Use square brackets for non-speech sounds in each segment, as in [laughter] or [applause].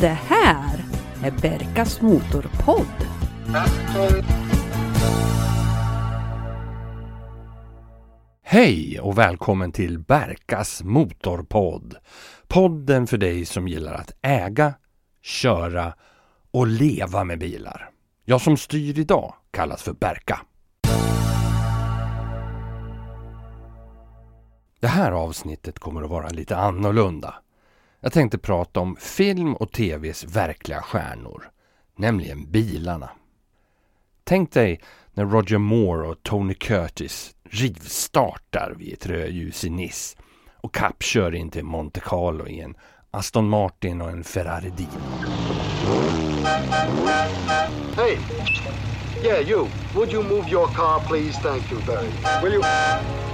Det här är Berkas Motorpodd. Hej och välkommen till Berkas Motorpodd. Podden för dig som gillar att äga, köra och leva med bilar. Jag som styr idag kallas för Berka. Det här avsnittet kommer att vara lite annorlunda. Jag tänkte prata om film och tvs verkliga stjärnor, nämligen bilarna. Tänk dig när Roger Moore och Tony Curtis rivstartar vid ett rödljus i Nice och kappkör in till Monte Carlo i en Aston Martin och en Ferrari Dino. Hey, yeah, you. Would you move your car, please? Thank you Barry. Will you?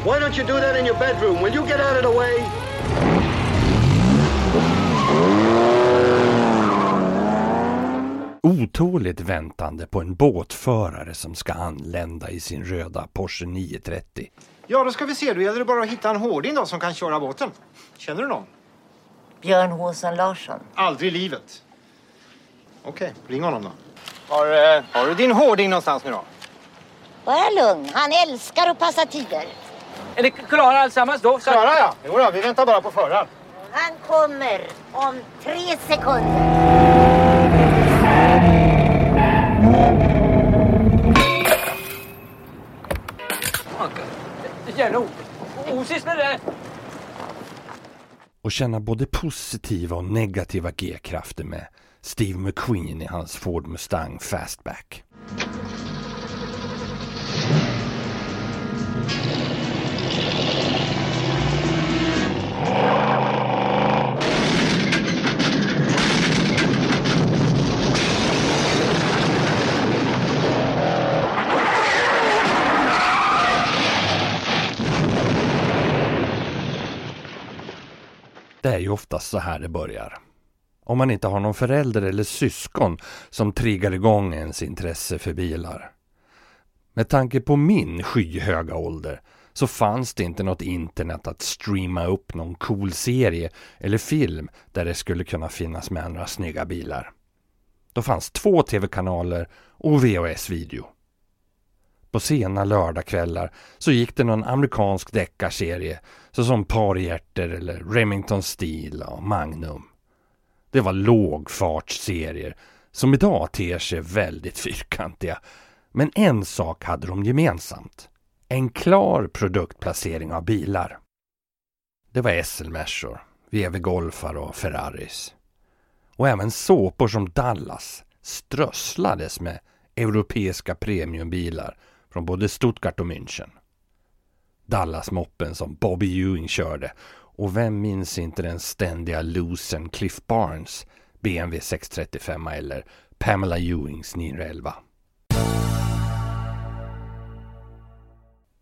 Why don't you do that in your bedroom? Will you get out of the way? Otåligt väntande på en båtförare som ska anlända i sin röda Porsche 930. Ja, då ska vi se. Då gäller det bara att hitta en hårding då som kan köra båten. Känner du någon? Björn Håsan Larsson. Aldrig i livet. Okej, ring honom då. Har, eh, har du din hårding någonstans nu då? Bara lugn. Han älskar att passa tider. Är ni klara allsammans då? Så... Klara ja. Jo då, vi väntar bara på föraren. Han kommer om tre sekunder. Jävla osis med det och känna både positiva och negativa G-krafter med Steve McQueen i hans Ford Mustang Fastback. Det är ju oftast så här det börjar. Om man inte har någon förälder eller syskon som triggar igång ens intresse för bilar. Med tanke på min skyhöga ålder så fanns det inte något internet att streama upp någon cool serie eller film där det skulle kunna finnas med några snygga bilar. Då fanns två tv-kanaler och VHS-video. På sena lördagskvällar så gick det någon amerikansk deckarserie såsom Parhjärter eller Remington Steel och Magnum. Det var lågfartsserier som idag ter sig väldigt [laughs] fyrkantiga. Men en sak hade de gemensamt. En klar produktplacering av bilar. Det var SL-Mersor, VW-Golfar och Ferraris. Och även såpor som Dallas strösslades med europeiska premiumbilar från både Stuttgart och München. Dallas-moppen som Bobby Ewing körde och vem minns inte den ständiga losern Cliff Barnes BMW 635 eller Pamela Ewings 911.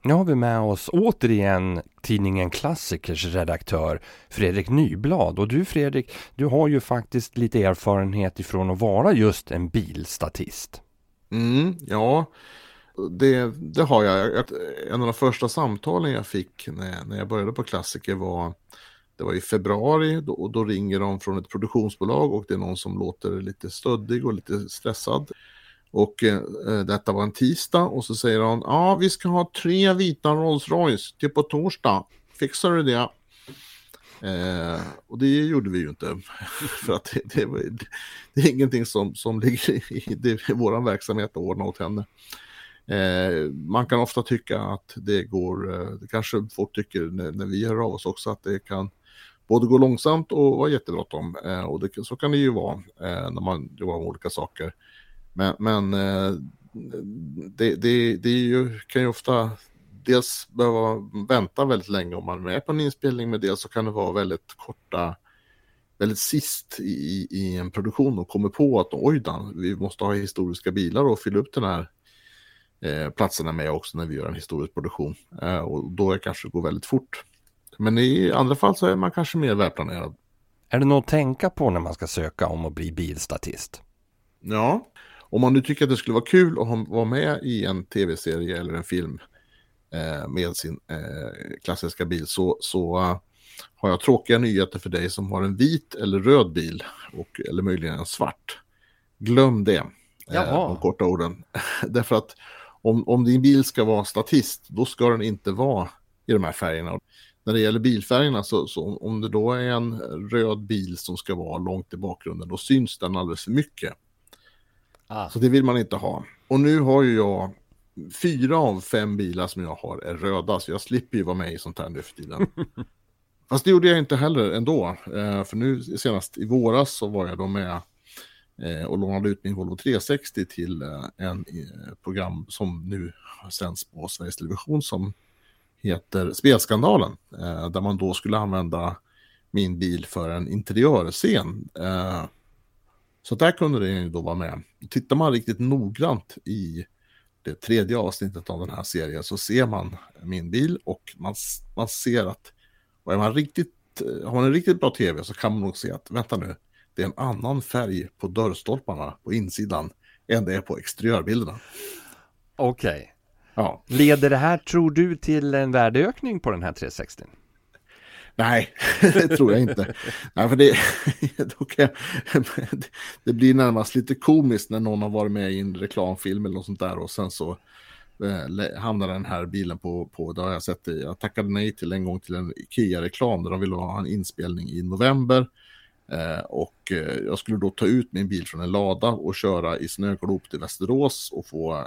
Nu har vi med oss återigen tidningen Klassikers redaktör Fredrik Nyblad. Och du Fredrik, du har ju faktiskt lite erfarenhet ifrån att vara just en bilstatist. Mm, ja, det, det har jag. En av de första samtalen jag fick när, när jag började på Klassiker var det var i februari då, och då ringer de från ett produktionsbolag och det är någon som låter lite stöddig och lite stressad. Och eh, detta var en tisdag och så säger hon ja vi ska ha tre vita Rolls Royce till på torsdag. Fixar du det? Eh, och det gjorde vi ju inte. [laughs] För att det, det, det är ingenting som, som ligger i, i, vår verksamhet att ordna åt henne. Eh, man kan ofta tycka att det går, eh, det kanske folk tycker när, när vi hör av oss också, att det kan både gå långsamt och vara jättebråttom. Eh, och det, så kan det ju vara eh, när man jobbar med olika saker. Men, men eh, det, det, det är ju, kan ju ofta dels behöva vänta väldigt länge om man är med på en inspelning, men dels så kan det vara väldigt korta väldigt sist i, i en produktion och kommer på att oj då, vi måste ha historiska bilar och fylla upp den här eh, platserna med också när vi gör en historisk produktion. Eh, och då är det kanske går väldigt fort. Men i andra fall så är man kanske mer välplanerad. Är det något att tänka på när man ska söka om att bli bilstatist? Ja, om man nu tycker att det skulle vara kul att vara med i en tv-serie eller en film eh, med sin eh, klassiska bil så, så har jag tråkiga nyheter för dig som har en vit eller röd bil och, eller möjligen en svart. Glöm det, eh, de korta orden. [laughs] Därför att om, om din bil ska vara statist, då ska den inte vara i de här färgerna. När det gäller bilfärgerna, så, så om det då är en röd bil som ska vara långt i bakgrunden, då syns den alldeles för mycket. Ah. Så det vill man inte ha. Och nu har ju jag fyra av fem bilar som jag har är röda, så jag slipper ju vara med i sånt här nu för tiden. [laughs] Fast det gjorde jag inte heller ändå, eh, för nu senast i våras så var jag då med Eh, och lånade ut min Volvo 360 till eh, en eh, program som nu sänds på Sveriges Television som heter Spelskandalen, där man då skulle använda min bil för en interiörscen. Så där kunde den ju då vara med. Tittar man riktigt noggrant i det tredje avsnittet av den här serien så ser man min bil och man, man ser att och är man riktigt, har man en riktigt bra tv så kan man nog se att vänta nu, det är en annan färg på dörrstolparna på insidan än det är på exteriörbilderna. Okej. Ja, Leder det här, tror du, till en värdeökning på den här 360? nej, [laughs] det tror jag inte. Nej, för det, [laughs] jag, [laughs] det blir närmast lite komiskt när någon har varit med i en reklamfilm eller något sånt där och sen så eh, hamnar den här bilen på, på, det har jag sett, det. jag tackade nej till en gång till en Ikea-reklam där de ville ha en inspelning i november. Eh, och eh, jag skulle då ta ut min bil från en lada och köra i snöglop till Västerås och få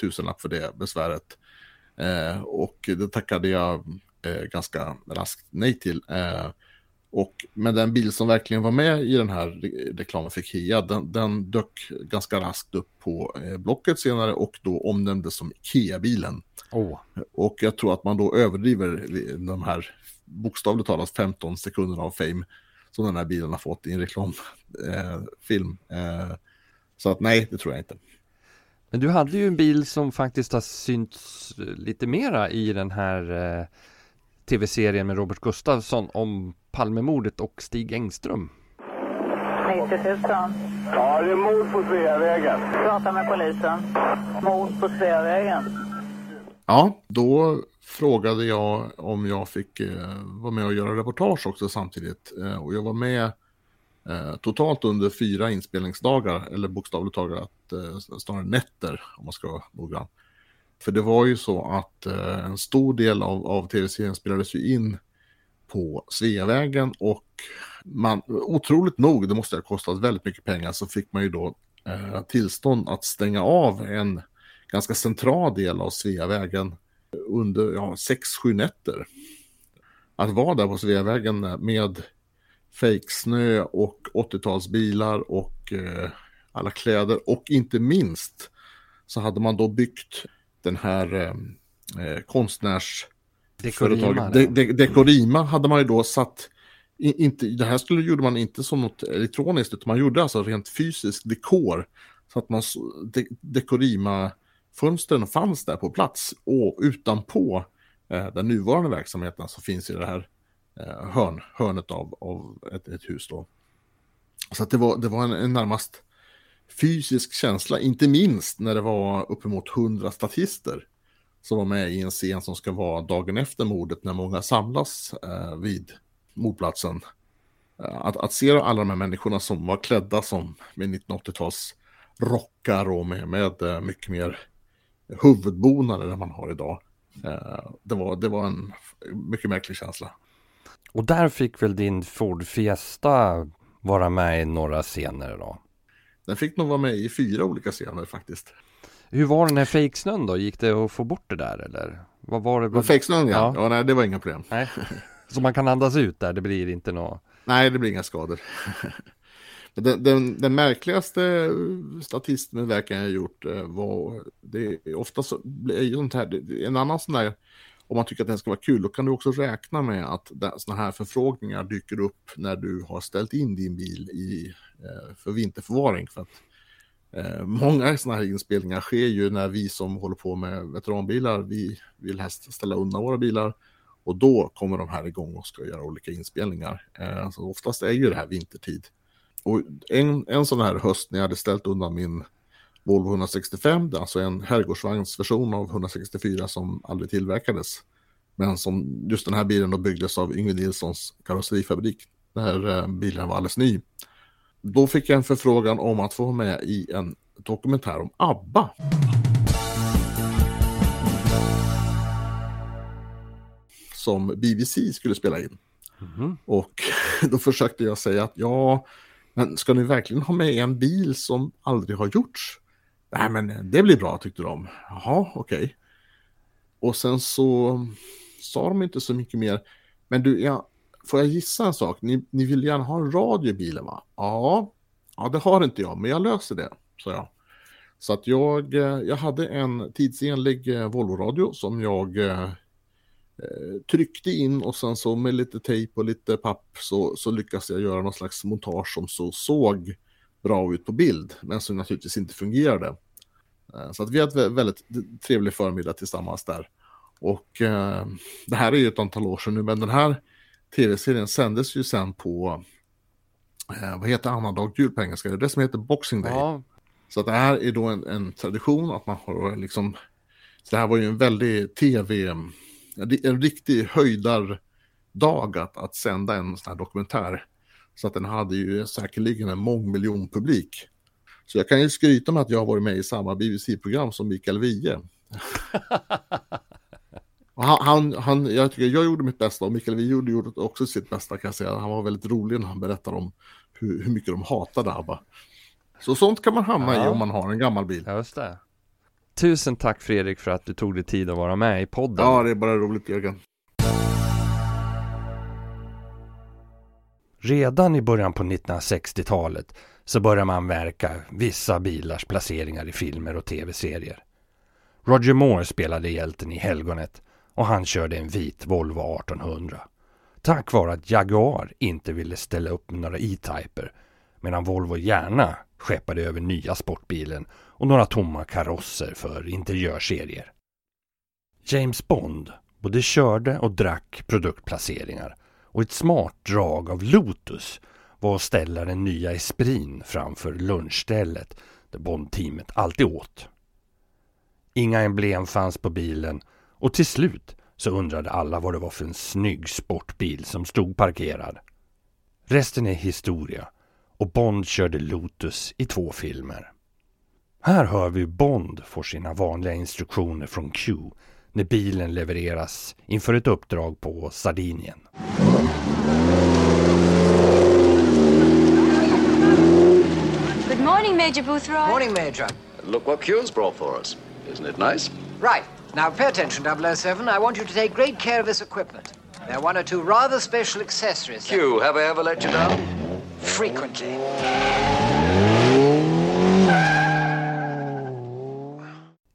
tusenlapp för det besväret. Eh, och det tackade jag ganska raskt nej till. Och, men den bil som verkligen var med i den här re- reklamen för Kia, den, den dök ganska raskt upp på Blocket senare och då omnämndes som Kia-bilen. Åh, Och jag tror att man då överdriver de här bokstavligt talat 15 sekunderna av fame som den här bilen har fått i en reklamfilm. Eh, eh, så att nej, det tror jag inte. Men du hade ju en bil som faktiskt har synts lite mera i den här eh, tv-serien med Robert Gustafsson om Palmemordet och Stig Engström. 90 000. Ja, det är mord på Sveavägen. Prata med polisen. Mord på Sveavägen. Ja, då frågade jag om jag fick eh, vara med och göra reportage också samtidigt. Eh, och jag var med eh, totalt under fyra inspelningsdagar, eller bokstavligt talat eh, snarare nätter om man ska vara noggrann. För det var ju så att eh, en stor del av, av tv-serien spelades ju in på Sveavägen och man, otroligt nog, det måste ha kostat väldigt mycket pengar, så fick man ju då eh, tillstånd att stänga av en ganska central del av Sveavägen under ja, sex, sju nätter. Att vara där på Sveavägen med fejksnö och 80-talsbilar och eh, alla kläder och inte minst så hade man då byggt den här eh, eh, konstnärs Dekorima. De, de, Dekorima hade man ju då satt, i, inte, det här skulle, gjorde man inte som något elektroniskt, utan man gjorde alltså rent fysisk dekor. Så att man, de, Fönstren fanns där på plats och utanpå eh, den nuvarande verksamheten så finns ju det här eh, hörn, hörnet av, av ett, ett hus då. Så att det var, det var en, en närmast fysisk känsla, inte minst när det var uppemot hundra statister som var med i en scen som ska vara dagen efter mordet när många samlas eh, vid mordplatsen. Eh, att, att se alla de här människorna som var klädda som med 1980-tals rockar och med, med eh, mycket mer huvudbonader än man har idag. Eh, det, var, det var en mycket märklig känsla. Och där fick väl din Ford Fiesta vara med i några scener då? Den fick nog vara med i fyra olika scener faktiskt. Hur var den här fejksnön då? Gick det att få bort det där eller? Vad var det? Fejksnön ja. Ja. ja, nej det var inga problem. Nej. Så man kan andas ut där, det blir inte något... Nej, det blir inga skador. Den, den, den märkligaste statistmedverkan jag gjort eh, var, det är ofta så, är ju sånt här, det är en annan sån där, om man tycker att den ska vara kul, då kan du också räkna med att sådana här förfrågningar dyker upp när du har ställt in din bil i, eh, för vinterförvaring. För att, eh, många sådana här inspelningar sker ju när vi som håller på med veteranbilar, vi vill helst ställa undan våra bilar och då kommer de här igång och ska göra olika inspelningar. Så oftast är ju det här vintertid. Och en, en sån här höst när jag hade ställt undan min Volvo 165, det är alltså en herrgårdsvagnsversion av 164 som aldrig tillverkades. Men som just den här bilen då byggdes av Yngve Nilssons karosserifabrik. När eh, bilen var alldeles ny. Då fick jag en förfrågan om att få vara med i en dokumentär om ABBA. Som BBC skulle spela in. Och [laughs] då försökte jag säga att ja, men ska ni verkligen ha med en bil som aldrig har gjorts? Nej, men det blir bra tyckte de. Jaha, okej. Och sen så sa de inte så mycket mer. Men du, ja, får jag gissa en sak? Ni, ni vill gärna ha en radio i bilen va? Ja, ja, det har inte jag, men jag löser det, sa jag. Så att jag, eh, jag hade en tidsenlig eh, Volvo-radio som jag eh, tryckte in och sen så med lite tejp och lite papp så, så lyckades jag göra någon slags montage som så såg bra ut på bild, men som naturligtvis inte fungerade. Eh, Så att vi hade en väldigt trevlig förmiddag tillsammans där. Och eh, det här är ju ett antal år sedan nu, men den här tv-serien sändes ju sen på, eh, vad heter annandag jul på engelska? Det är det som heter Boxing Day. Ja, Så att det här är då en, en tradition att man har liksom, så det här var ju en väldig tv, en, riktig höjdardag att, att sända en sån här dokumentär. Så att den hade ju säkerligen en mångmiljonpublik. Så jag kan ju skryta med att jag har varit med i samma BBC-program som Mikael Wiehe. [laughs] Han, han, han, jag, tycker jag gjorde mitt bästa och Mikael Wiehe gjorde, också sitt bästa kan jag säga. Han var väldigt rolig när han berättade om hur, hur mycket de hatade ABBA. Så sånt kan man hamna i Ja. om man har en gammal bil. just det. Tusen tack Fredrik för att du tog dig tid att vara med i podden. Ja, det är bara roligt Jörgen. Redan i början på 1960-talet så börjar man märka vissa bilars placeringar i filmer och tv-serier. Roger Moore spelade hjälten i Helgonet och han körde en vit Volvo 1800. Tack vare att Jaguar inte ville ställa upp med några E-Typer medan Volvo gärna skeppade över nya sportbilen och några tomma karosser för interiörserier. James Bond både körde och drack produktplaceringar och ett smart drag av Lotus var att ställa den nya Esprin framför lunchstället där Bond-teamet alltid åt. Inga emblem fanns på bilen och till slut så undrade alla vad det var för en snygg sportbil som stod parkerad. Resten är historia och Bond körde Lotus i två filmer. Här hör vi Bond får sina vanliga instruktioner från Q när bilen levereras inför ett uppdrag på Sardinien. Good morning, Major Boothroyd. Morning, Major. Look what Q's brought for us. Isn't it nice? Right. Now, pay attention, 007. I want you to take great care of this equipment. There are one or two rather special accessories. Q, have I ever let you down? Frequently.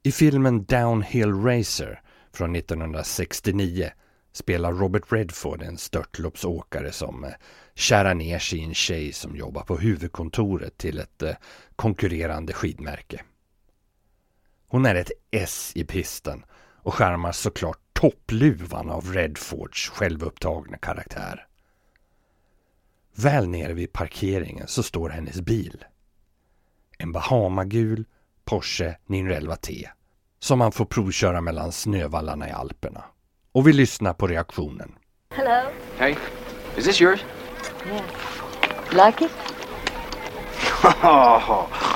I filmen Downhill Racer från 1969 spelar Robert Redford en störtloppsåkare som eh, kärar ner sig i en tjej som jobbar på huvudkontoret till ett eh, konkurrerande skidmärke. Hon är ett S i pisten och skärmar såklart toppluvan av Redfords självupptagna karaktär. Väl nere vid parkeringen så står hennes bil. En Bahamagul Porsche 911 T som man får provköra mellan snövallarna i Alperna. Och vi lyssnar på reaktionen. Hello. Hey, is this yours? Like it? [laughs]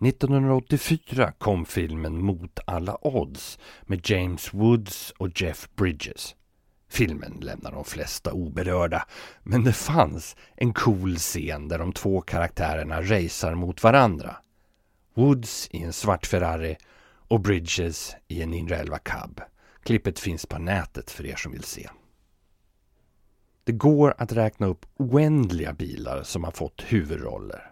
1984 kom filmen Mot alla odds med James Woods och Jeff Bridges. Filmen lämnar de flesta oberörda, men det fanns en cool scen där de två karaktärerna racear mot varandra. Woods i en svart Ferrari och Bridges i en 911 Cab. Klippet finns på nätet för er som vill se. Det går att räkna upp oändliga bilar som har fått huvudroller.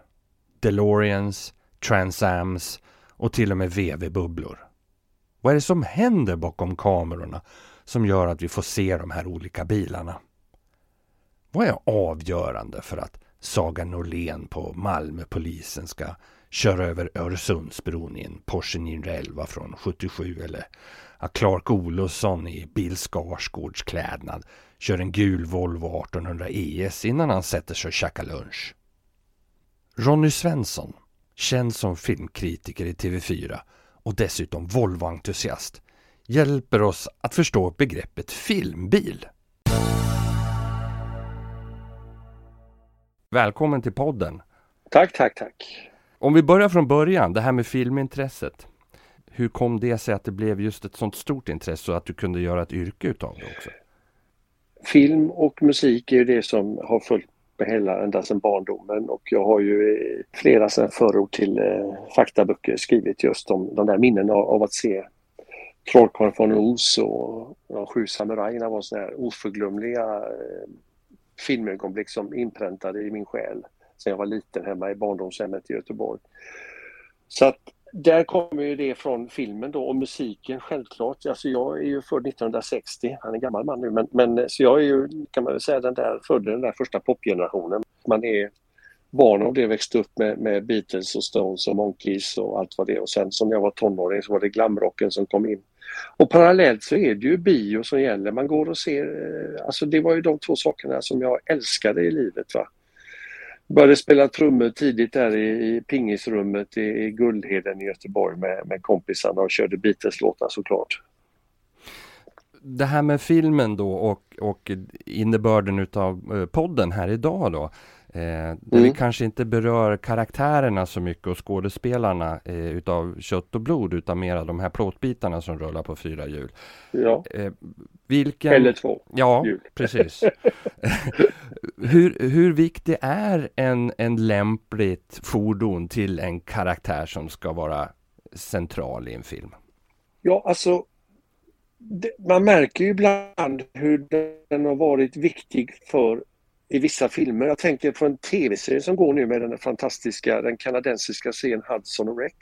DeLoreans, Transams och till och med VV-bubblor. Vad är det som händer bakom kamerorna som gör att vi får se de här olika bilarna? Vad är avgörande för att Saga Norlén på Malmöpolisen ska köra över Öresundsbron i en Porsche 911 från 77 eller att Clark Olofsson i Bill Skarsgårds klädnad kör en gul Volvo 1800 ES innan han sätter sig och käkar lunch. Ronny Svensson, känd som filmkritiker i TV4 och dessutom Volvo-entusiast, hjälper oss att förstå begreppet filmbil. Välkommen till podden! Tack, tack, tack! Om vi börjar från början, det här med filmintresset. Hur kom det sig att det blev just ett sånt stort intresse och att du kunde göra ett yrke utav det också? Film och musik är ju det som har följt med hela ända sedan barndomen och jag har ju i flera förord till eh, faktaböcker skrivit just om de där minnen av, av att se Trollkarlen från Oz och de sju samurajerna var sådana här oförglömliga eh, filmögonblick som inpräntade i min själ sen jag var liten hemma i barndomshemmet i Göteborg. Så att där kommer ju det från filmen då och musiken självklart. Alltså jag är ju född 1960, han är gammal man nu, men, men eh, så jag är ju kan man väl säga den där, född den där första popgenerationen. Man är barn av det, växte upp med, med Beatles och Stones och Monkeys och allt vad det är och sen som jag var tonåring så var det glamrocken som kom in. Och parallellt så är det ju bio som gäller. Man går och ser, eh, alltså det var ju de två sakerna som jag älskade i livet. va började spela trummor tidigt där i, i pingisrummet i, i Guldheden i Göteborg med, med kompisarna och körde Beatles-låtar såklart. Det här med filmen då och, och innebörden utav eh, podden här idag då. Eh, där mm. vi kanske inte berör karaktärerna så mycket och skådespelarna eh, utav kött och blod utan mera de här plåtbitarna som rullar på fyra hjul. Ja. Eh, vilken... Eller två Ja, hjul. [laughs] precis. [laughs] hur, hur viktig är en, en lämpligt fordon till en karaktär som ska vara central i en film? Ja, alltså det, man märker ju ibland hur den har varit viktig för i vissa filmer. Jag tänker på en tv-serie som går nu med den fantastiska, den kanadensiska serien Hudson och Rex.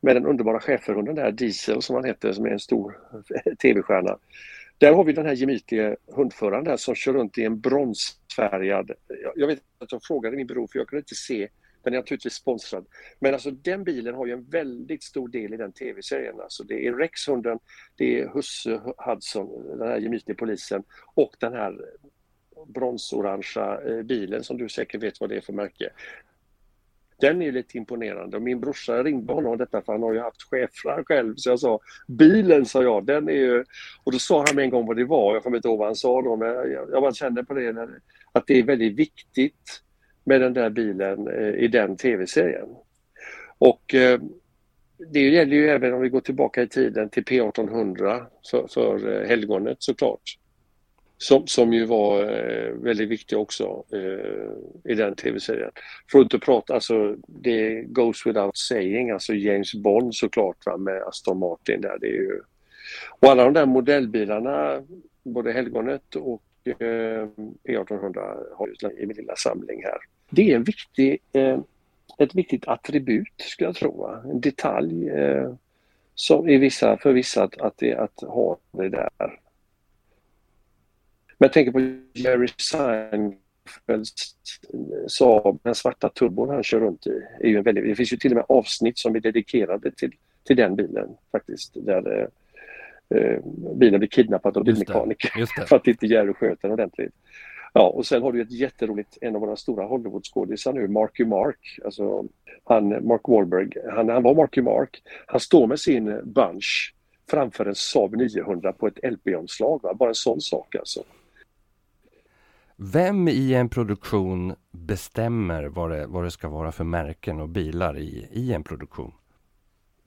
Med den underbara schäferhunden där, Diesel som han heter, som är en stor [laughs] tv-stjärna. Där har vi den här gemytlige hundföraren där som kör runt i en bronsfärgad... Jag vet att jag frågade min bror för jag kunde inte se den är naturligtvis sponsrad. Men alltså den bilen har ju en väldigt stor del i den tv-serien. Alltså det är Rex-hunden, det är Husse Hudson, den här gemytlige polisen och den här bronsorangea eh, bilen som du säkert vet vad det är för märke. Den är lite imponerande och min brorsa ringde honom detta för han har ju haft schäfrar själv så jag sa bilen sa jag, den är ju... Och då sa han med en gång vad det var, jag kommer inte ihåg vad han sa då men jag, bara kände på det att det är väldigt viktigt med den där bilen eh, i den tv-serien. Och eh, det gäller ju även om vi går tillbaka i tiden till P1800 för, för eh, helgonet såklart. Som, som ju var eh, väldigt viktig också eh, i den tv-serien. För att inte prata, alltså det goes without saying, alltså James Bond såklart va, med Aston Martin där. Det är ju... Och alla de där modellbilarna, både Helgonet och eh, P1800 har jag i min lilla samling här. Det är en viktig, eh, ett viktigt attribut skulle jag tro, va? en detalj eh, som i vissa, för vissa att, att, det, att ha det där. Men jag tänker på Jerry Seinfelds Saab, den svarta turbon han kör runt i. Är ju en väldigt, det finns ju till och med avsnitt som är dedikerade till, till den bilen faktiskt. Där eh, bilen blir kidnappad av bilmekaniker [laughs] för att inte Jerry sköter den ordentligt. Ja, och sen har du ett jätteroligt, en av våra stora Hollywoodskådisar nu, Marky Mark, alltså han, Mark Wahlberg, han, han var Marky Mark. Han står med sin bunch framför en Saab 900 på ett LP-omslag, bara en sån sak alltså. Vem i en produktion bestämmer vad det, vad det ska vara för märken och bilar i, i en produktion?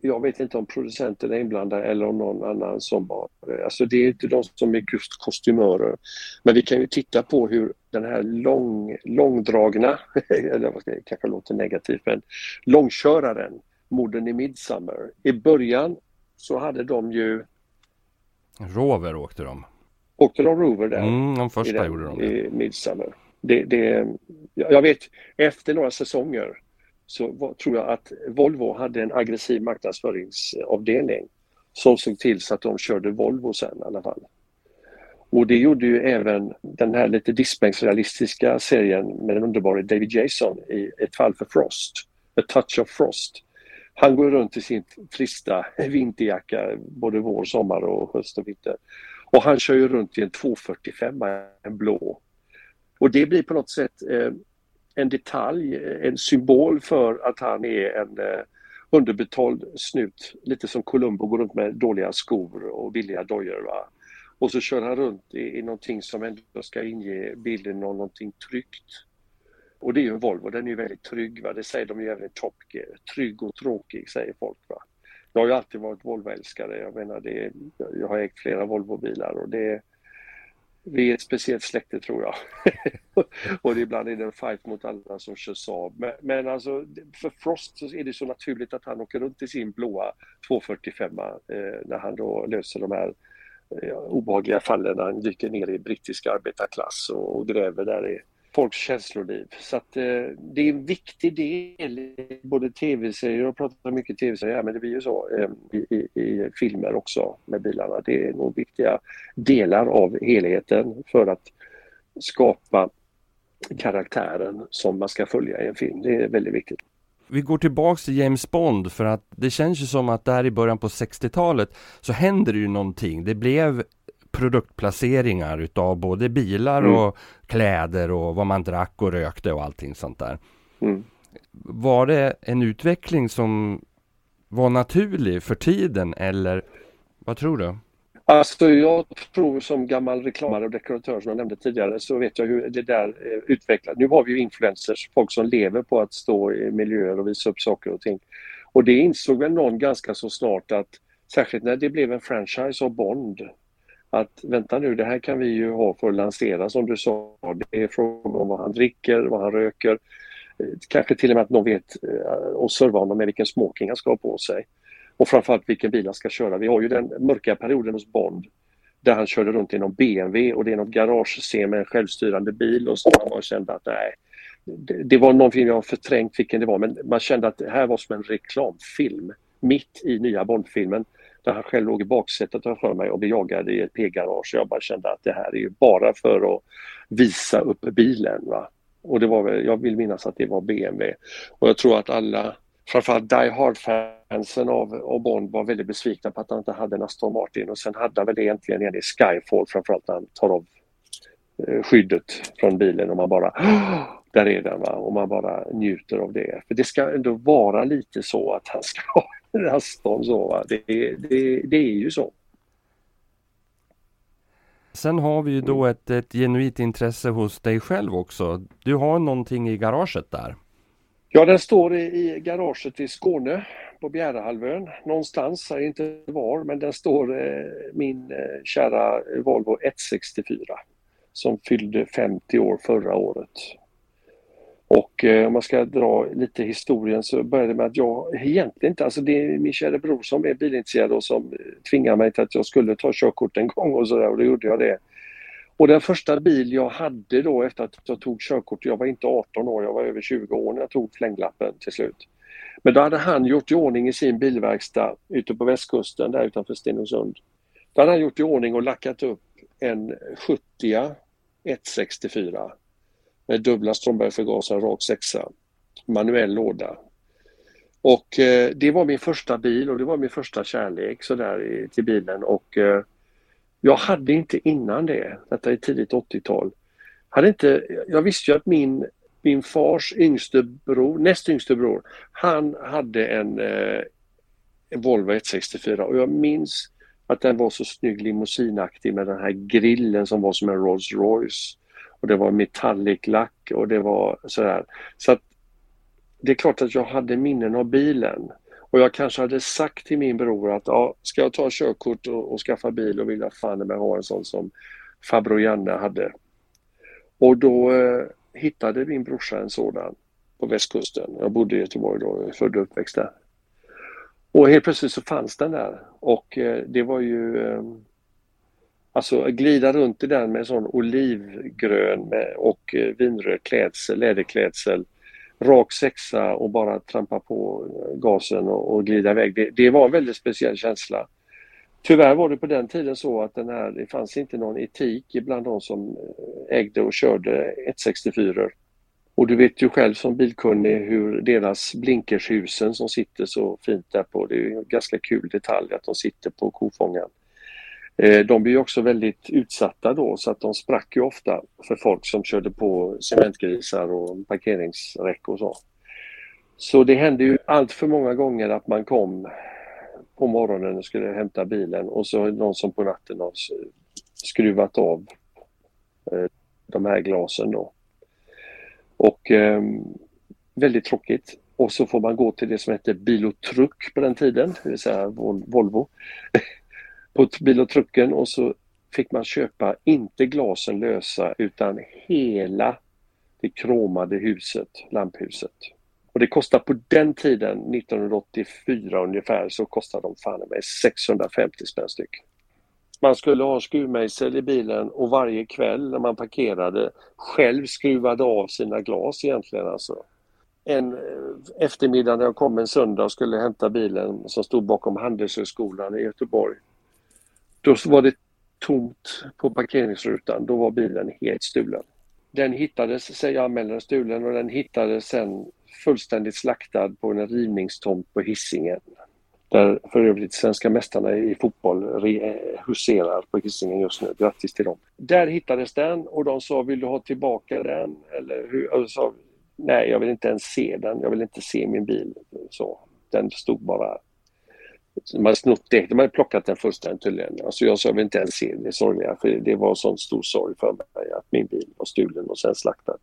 Jag vet inte om producenten är inblandad eller om någon annan som har Alltså det är inte de som är just kostymörer. Men vi kan ju titta på hur den här lång, långdragna, [laughs] eller vad ska jag kanske låter negativt, men långköraren, morden i Midsummer. I början så hade de ju Rover åkte de åkte de Rover där. Mm, de första den, gjorde de det. I Midsummer. Det, det, jag vet, efter några säsonger så var, tror jag att Volvo hade en aggressiv marknadsföringsavdelning som såg till så att de körde Volvo sen i alla fall. Och det gjorde ju även den här lite diskbänksrealistiska serien med den underbara David Jason i Ett fall för Frost, A touch of Frost. Han går runt i sin trista vinterjacka både vår, sommar och höst och vinter och han kör ju runt i en 245, en blå. Och det blir på något sätt eh, en detalj, eh, en symbol för att han är en... Eh, underbetald snut, lite som Columbo går runt med dåliga skor och billiga dojor. Va? Och så kör han runt i, i någonting som ändå ska inge bilden av någonting tryggt. Och det är ju en Volvo, den är ju väldigt trygg. Va? Det säger de ju även i Top Gear. Trygg och tråkig säger folk. Va? Jag har ju alltid varit Volvo-älskare. Jag menar, det är, jag har ägt flera Volvo-bilar och det vi är ett speciellt släkte tror jag. [laughs] och ibland är det en fight mot alla som kör Saab. Men, men alltså för Frost så är det så naturligt att han åker runt i sin blåa 245 eh, när han då löser de här eh, obehagliga fallen när han dyker ner i brittisk arbetarklass och, och gräver där i folks känsloliv. Så att eh, det är en viktig del i både tv-serier och pratar mycket tv-serier, men det blir ju så eh, i, i, i, filmer också med bilarna. Det är nog viktiga delar av helheten för att skapa karaktären som man ska följa i en film. Det är väldigt viktigt. Vi går tillbaks till James Bond för att det känns ju som att där i början på 60-talet så händer det ju någonting. Det blev produktplaceringar utav både bilar mm. och kläder och vad man drack och rökte och allting sånt där. Mm. Var det en utveckling som var naturlig för tiden eller vad tror du? Alltså jag tror som gammal reklamare och dekoratör som jag nämnde tidigare så vet jag hur det där utvecklas. Nu har vi ju influencers, folk som lever på att stå i miljöer och visa upp saker och ting. Och det insåg väl någon ganska så snart att särskilt när det blev en franchise av Bond att vänta nu, det här kan vi ju ha för att lansera som du sa. Det är frågan om vad han dricker, vad han röker. Eh, kanske till och med att någon vet eh, och serva honom med vilken smoking han ska ha på sig. Och framförallt vilken bil han ska köra. Vi har ju den mörka perioden hos Bond där han körde runt i någon BMW och det är något garagescen med en självstyrande bil och så man kände att nej, det, det var någon film jag har förträngt vilken det var men man kände att det här var som en reklamfilm mitt i nya Bondfilmen där han själv låg i baksätet för mig och blev jagad i ett P-garage. Jag bara kände att det här är ju bara för att visa upp bilen. Va? Och det var väl, jag vill minnas att det var BMW. Och jag tror att alla, framförallt Die Hard-fansen av, av Bond var väldigt besvikna på att han inte hade en Aston Martin och sen hade han väl egentligen en i Skyfall framförallt när han tar av eh, skyddet från bilen och man bara [gasps] där är den va och man bara njuter av det. För det ska ändå vara lite så att han ska ha Aston så. Va? Det, det, det är ju så. Sen har vi ju då ett, ett genuint intresse hos dig själv också. Du har någonting i garaget där. Ja, den står i, i garaget i Skåne på Bjärehalvön. Någonstans, säger inte var, men den står eh, min eh, kära Volvo 164 som fyllde 50 år förra året. Och eh, om man ska dra lite historien så började det med att jag egentligen inte, alltså det är min kära bror som är bilintresserad och som eh, tvingade mig till att jag skulle ta körkort en gång och sådär och då gjorde jag det. Och den första bil jag hade då efter att jag tog körkort, jag var inte 18 år, jag var över 20 år när jag tog flänglappen till slut. Men då hade han gjort i ordning i sin bilverkstad ute på västkusten där utanför Stenungsund. Då hade han gjort i ordning och lackat upp en 70 164 med dubbla Strömbergförgasare, rak sexa, manuell låda. Och eh, det var min första bil och det var min första kärlek sådär till bilen. Och eh, jag hade inte innan det, detta är tidigt 80-tal, hade inte, jag visste ju att min, min fars yngste bror, näst yngste bror, han hade en, eh, en Volvo 164 och jag minns att den var så snygg limousinaktig med den här grillen som var som en Rolls Royce och det var metalliclack och det var sådär. Så att det är klart att jag hade minnen av bilen. Och jag kanske hade sagt till min bror att ja, ska jag ta körkort och, och skaffa bil och vill jag fan med ha en sån som farbror Janne hade. Och då eh, hittade min brorsa en sådan på västkusten. Jag bodde i Göteborg då, född och uppväxt där. Och helt plötsligt så fanns den där och eh, det var ju eh, Alltså glida runt i den med en sån olivgrön med, och eh, vinröd klädsel, läderklädsel, rak sexa och bara trampa på eh, gasen och, och glida iväg. Det, det, var en väldigt speciell känsla. Tyvärr var det på den tiden så att den här, det fanns inte någon etik bland de som eh, ägde och körde 164. Och du vet ju själv som bilkunnig hur deras blinkershusen som sitter så fint där på, det är en ganska kul detalj att de sitter på kofångaren. Eh, de blir också väldigt utsatta då så att de sprack ju ofta för folk som körde på cementgrisar och parkeringsräck och så. Så det hände ju allt för många gånger att man kom på morgonen och skulle hämta bilen och så någon som på natten har skruvat av eh, de här glasen då. Och ehm, väldigt tråkigt. Och så får man gå till det som hette BiloTruck på den tiden, det vill säga Volvo på Bil och Trucken och så fick man köpa inte glasen lösa utan hela det kromade huset, lamphuset. Och det kostade på den tiden, 1984 ungefär, så kostade de fan med 650 spänn styck. Man skulle ha skruvmejsel i bilen och varje kväll när man parkerade själv skruvade av sina glas egentligen alltså. En eh, eftermiddag när jag kom en söndag och skulle hämta bilen som stod bakom Handelshögskolan i Göteborg. Då var det tomt på parkeringsrutan. Då var bilen helt stulen. Den hittades, säger anmälaren, stulen och den hittades sen fullständigt slaktad på en rivningstomt på Hisingen. Där för övrigt svenska mästarna i fotboll huserar på Hisingen just nu. Grattis till dem. Där hittades den och de sa vill du ha tillbaka den? Eller hur? Och sa, Nej, jag vill inte ens se den. Jag vill inte se min bil. Så, den stod bara de hade snott det. De hade plockat den fullständigt tydligen. Alltså jag vill inte ens se det sorgliga för det var en sån stor sorg för mig att min bil var stulen och sen slaktad.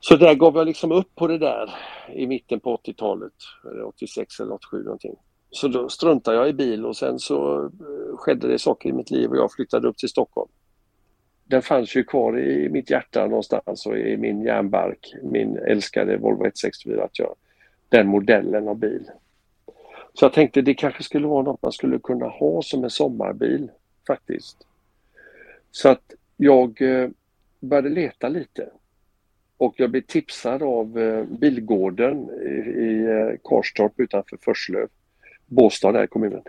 Så där gav jag liksom upp på det där i mitten på 80-talet, 86 eller 87 någonting. Så då struntade jag i bil och sen så eh, skedde det saker i mitt liv och jag flyttade upp till Stockholm. Den fanns ju kvar i mitt hjärta någonstans och i min järnbark, min älskade Volvo 164, att jag, den modellen av bil. Så jag tänkte det kanske skulle vara något man skulle kunna ha som en sommarbil faktiskt. Så att jag eh, började leta lite och jag blev tipsad av eh, Bilgården i eh, Karstorp utanför Förslöv, Båstad där i kommunen,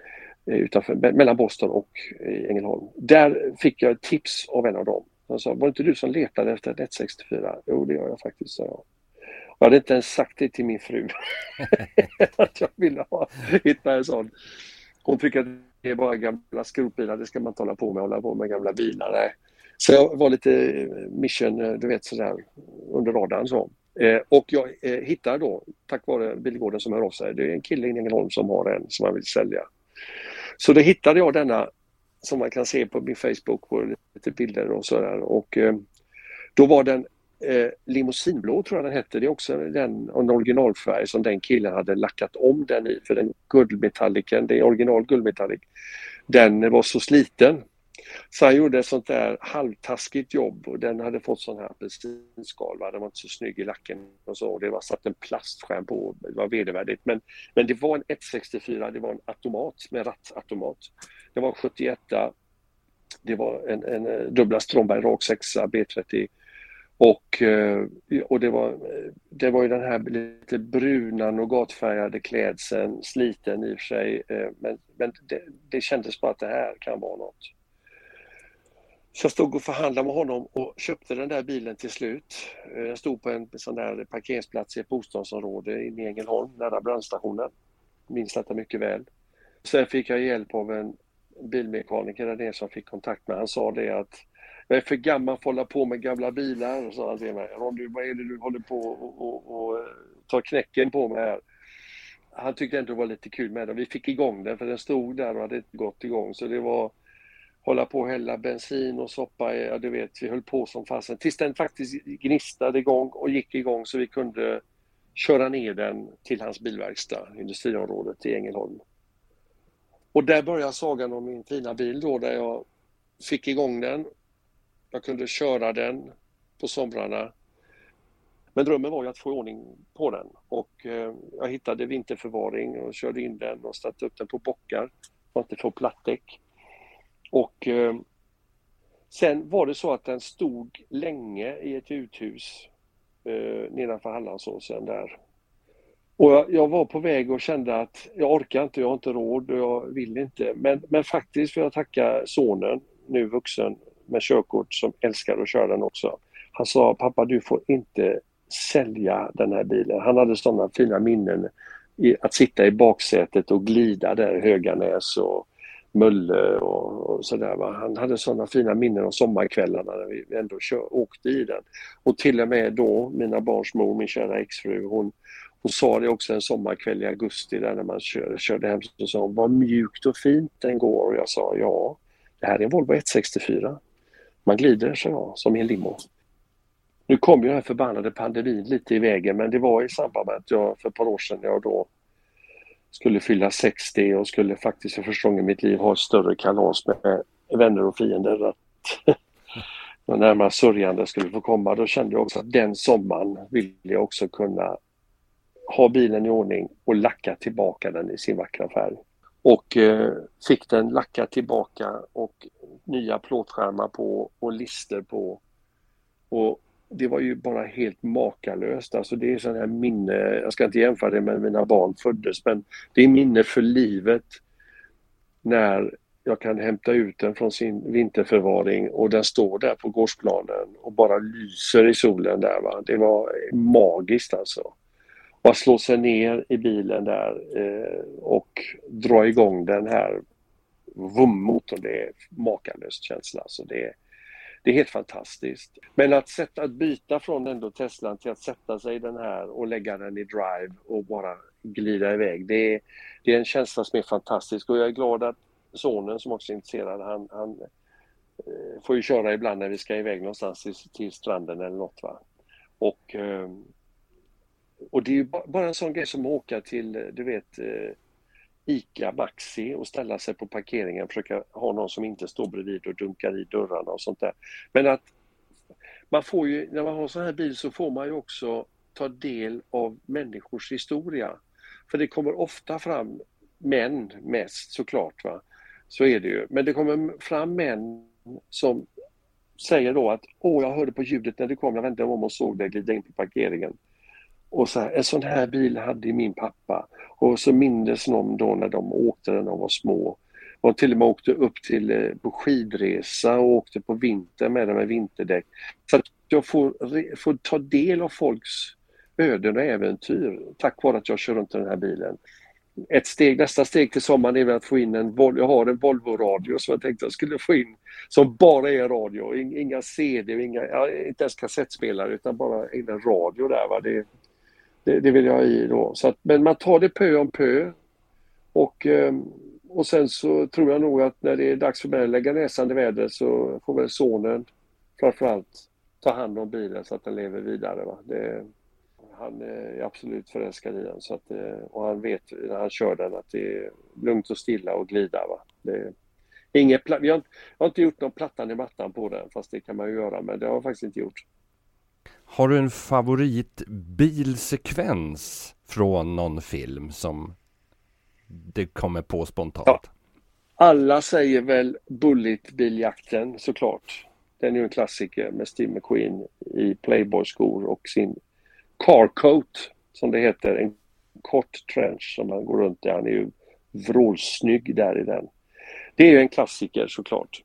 utanför, mellan Båstad och Ängelholm. Där fick jag ett tips av en av dem. Han sa, var det inte du som letade efter ett 164? Jo, det gör jag faktiskt, sa jag. Jag hade inte ens sagt det till min fru. [laughs] att jag ville ha, hitta en sån. Hon tycker att det är bara gamla skrotbilar, det ska man inte hålla på med, hålla på med gamla bilar. Nej. Så jag var lite mission, du vet sådär, under radarn så. Eh, och jag eh, hittade då, tack vare Bilgården som hör av sig, det är en kille i Ängelholm som har en som han vill sälja. Så då hittade jag denna som man kan se på min Facebook på lite bilder och sådär och eh, då var den eh, limousinblå tror jag den hette. Det är också den, en originalfärg som den killen hade lackat om den i. För den guldmetalliken, det är original guldmetallic, den var så sliten. Så han gjorde ett sånt där halvtaskigt jobb och den hade fått sån här apelsinskal. Den var inte så snygg i lacken och så. Det var satt en plastskärm på. Det var vedervärdigt. Men, men det var en 164, det var en automat med rattautomat. Det var en 71 det var en, en eh, dubbla Stromberg rak 6 B30 och, eh, och det, var, eh, det var ju den här lite bruna nougatfärgade klädseln, sliten i och för sig, eh, men, men det, det kändes bara att det här kan vara något. Så jag stod och förhandlade med honom och köpte den där bilen till slut. Jag stod på en sån där parkeringsplats i ett bostadsområde inne i Ängelholm, nära brandstationen. Minns detta mycket väl. Sen fick jag hjälp av en bilmekaniker där nere som fick kontakt med. Han sa det att jag är för gammal för att hålla på med gamla bilar, sa han till mig. Ronny, vad är det du håller på och, och, och eh, tar knäcken på mig här? Han tyckte ändå det var lite kul med den. Vi fick igång den för den stod där och hade inte gått igång. Så det var hålla på och hälla bensin och soppa, eh, ja du vet, vi höll på som fasen. Tills den faktiskt gnistade igång och gick igång så vi kunde köra ner den till hans bilverkstad, industriområdet i Ängelholm. Och där började sagan om min fina bil då, där jag fick igång den jag kunde köra den på somrarna. Men drömmen var ju att få ordning på den och eh, jag hittade vinterförvaring och körde in den och satte upp den på bockar för att inte få plattdäck. Och eh, sen var det så att den stod länge i ett uthus eh, nedanför Hallandsåsen där. Och jag, jag, var på väg och kände att jag orkar inte, jag har inte råd och jag vill inte. Men, men faktiskt får jag tacka sonen, nu vuxen, med körkort som älskar att köra den också. Han sa, pappa du får inte sälja den här bilen. Han hade sådana fina minnen i att sitta i baksätet och glida där i Höganäs och Mölle och, och sådär. Han hade sådana fina minnen av sommarkvällarna när vi ändå kör, åkte i den. Och till och med då, mina barns mor, min kära exfru, hon, Hon sa det också en sommarkväll i augusti där när man kör, körde hem. Så sa hon, vad mjukt och fint den går. Och jag sa, ja, det här är en Volvo 164. Man glider, så som i en limo. Nu kom ju den här förbannade pandemin lite i vägen men det var i samband med att jag för ett par år sedan jag då skulle fylla 60 och skulle faktiskt för första gången i mitt liv ha ett större kalas med vänner och fiender. Att [laughs] de närmast sörjande skulle få komma. Då kände jag också att den sommaren vill jag också kunna ha bilen i ordning och lacka tillbaka den i sin vackra färg. Och eh, fick den lackad tillbaka och nya plåtskärmar på och lister på. Och det var ju bara helt makalöst. Alltså det är sån här minne, jag ska inte jämföra det med mina barn föddes, men det är minne för livet när jag kan hämta ut den från sin vinterförvaring och den står där på gårdsplanen och bara lyser i solen där. Va? Det var magiskt alltså. Och att slå sig ner i bilen där eh, och dra igång den här Vroom-motorn, det är makalöst känsla. Alltså det, det är helt fantastiskt. Men att, sätta, att byta från ändå Teslan till att sätta sig i den här och lägga den i drive och bara glida iväg. Det är, det är en känsla som är fantastisk och jag är glad att sonen som också är intresserad, han, han eh, får ju köra ibland när vi ska iväg någonstans till, till stranden eller något. Va? Och, eh, och det är ju bara en sån grej som att åka till, eh, du vet, eh, ICA Maxi och ställa sig på parkeringen och försöka ha någon som inte står bredvid och dunkar i dörrarna och sånt där. Men att man får ju, när man har sån här bil så får man ju också ta del av människors historia. För det kommer ofta fram män mest såklart. Va? Så är det ju. Men det kommer fram män som säger då att åh, jag hörde på ljudet när du kom, jag vände om och såg dig glida in på parkeringen. Och så här, en sån här bil hade min pappa. Och så mindes någon då när de åkte när de var små. De till och med åkte upp till eh, på skidresa och åkte på vintern med dem med vinterdäck. Så att jag får, får ta del av folks öden och äventyr tack vare att jag kör runt i den här bilen ett steg, nästa steg till sommaren är väl att få in en, jag har en Volvo-radio som jag tänkte jag skulle få in som bara är radio, inga CD, inga, inte ens kassettspelare utan bara in en radio där. Va? Det, det, det, vill jag ha i då. Så att, men man tar det pö om pö. Och, ehm, och sen så tror jag nog att när det är dags för mig att lägga näsan i vädret så får väl sonen framförallt ta hand om bilen så att den lever vidare. Va? Det, han är absolut förälskad i den. Så att, eh, och han vet när han kör den att det är lugnt och stilla och glida. Va? Det, inget, jag, har, jag har inte gjort någon plattan i mattan på den, fast det kan man ju göra, men det har jag faktiskt inte gjort. Har du en favoritbilsekvens från någon film som det kommer på spontant? Ja. Alla säger väl Bullet-biljakten såklart. Den är ju en klassiker med Steve McQueen i Playboy-skor och sin Carcoat som det heter, en kort trench som han går runt i. Han är ju vrålsnygg där i den. Det är ju en klassiker såklart.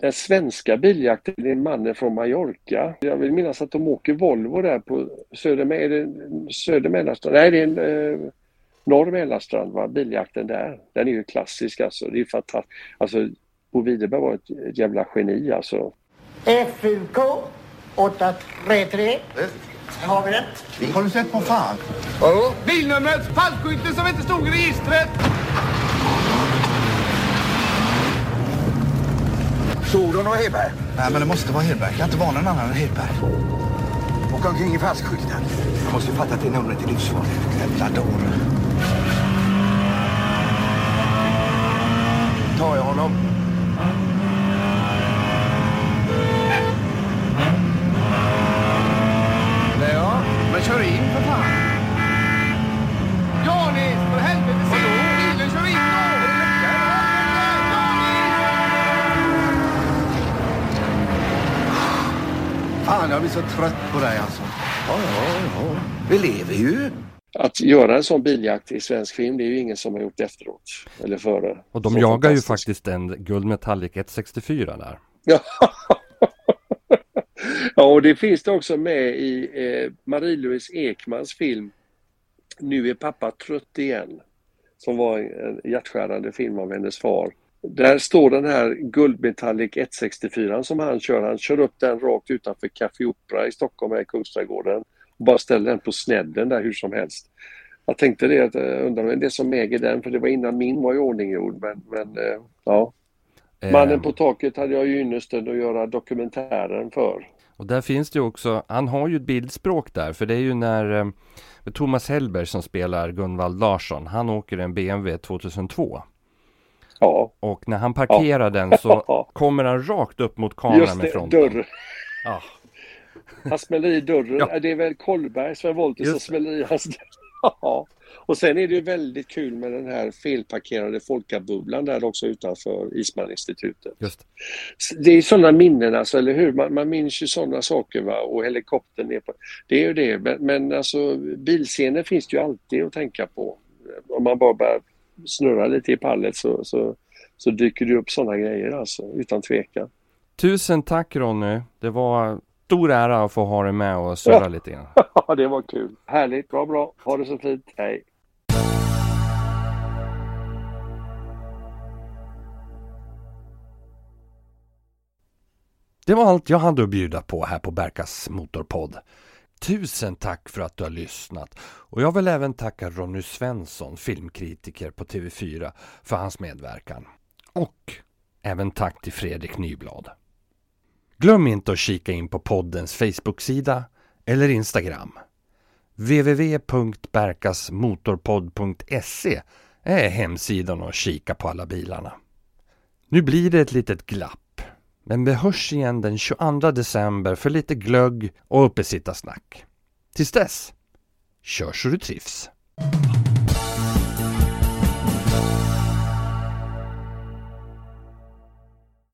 Den svenska biljakten är mannen från Mallorca. Jag vill minnas att de åker Volvo där på söder, är det söder Mälarstrand. Nej, det är eh, norr Mälarstrand, va? biljakten där. Den är ju klassisk alltså. Det är fantastiskt. Alltså, Bo Widerberg var ett, ett jävla geni alltså. FUK 833. Har vi rätt? Har du sett på fan? Vadå? Bilnumret, fallskylten som inte stod i registret. Såg du någon Hedberg? Nej, men det måste vara Hedberg. Kan inte vara någon annan än Hedberg. Åka omkring i falskskylten. Jag måste fatta att det numret är livsfarligt. Jävla dåre. Tar jag honom. Men kör in för fan! Janis, för helvete! Vadå? Bilen kör in då! Är det lucka Fan, jag blir så trött på dig alltså. Ja, ja, ja. Vi lever ju. Att göra en sån biljakt i svensk film, det är ju ingen som har gjort efteråt. Eller före. Och de så jagar ju faktiskt en Guld Metallic 164 där. Ja. [laughs] Ja, och det finns det också med i eh, Marie-Louise Ekmans film Nu är pappa trött igen. Som var en hjärtskärande film av hennes far. Där står den här Guldmetallic 164 som han kör. Han kör upp den rakt utanför Café Opera i Stockholm, här i Kungsträdgården. Och bara ställer den på snedden där hur som helst. Jag tänkte det, att, eh, undrar om det är som äger den, för det var innan min var i ordning gjord. Men, men eh, ja. Eh, Mannen på taket hade jag ju ynnesten att göra dokumentären för. Och där finns det ju också, han har ju ett bildspråk där, för det är ju när Thomas Hellberg som spelar Gunvald Larsson, han åker en BMW 2002. Ja. Och när han parkerar den så [laughs] kommer han rakt upp mot kameran Just med det, fronten. dörr. Ja. [laughs] Han smäller i dörren. Ja. Det är väl Kollberg, Sven Wollter, som smäller i hans dörr. [laughs] Ja. Och sen är det ju väldigt kul med den här felparkerade folkabubblan där också utanför Ismaninstitutet. Just. Det är sådana minnen alltså, eller hur? Man, man minns ju sådana saker va? och helikoptern är på... Det är ju det, men, men alltså bilscener finns det ju alltid att tänka på. Om man bara börjar snurra lite i pallet så, så, så dyker det upp sådana grejer alltså, utan tvekan. Tusen tack Ronny. Det var stor ära att få ha dig med och surra Ja. lite grann. [laughs] Ja, det var kul. Härligt, bra, bra. Ha det så fint. Hej. Det var allt jag hade att bjuda på här på Berkas Motorpodd. Tusen tack för att du har lyssnat och jag vill även tacka Ronny Svensson, filmkritiker på TV4, för hans medverkan. Och även tack till Fredrik Nyblad. Glöm inte att kika in på poddens Facebook-sida eller Instagram. www.berkasmotorpodd.se är hemsidan att kika på alla bilarna. Nu blir det ett litet glapp, men vi hörs igen den 22 december för lite glögg och uppesittarsnack. Tills dess, kör så du trivs!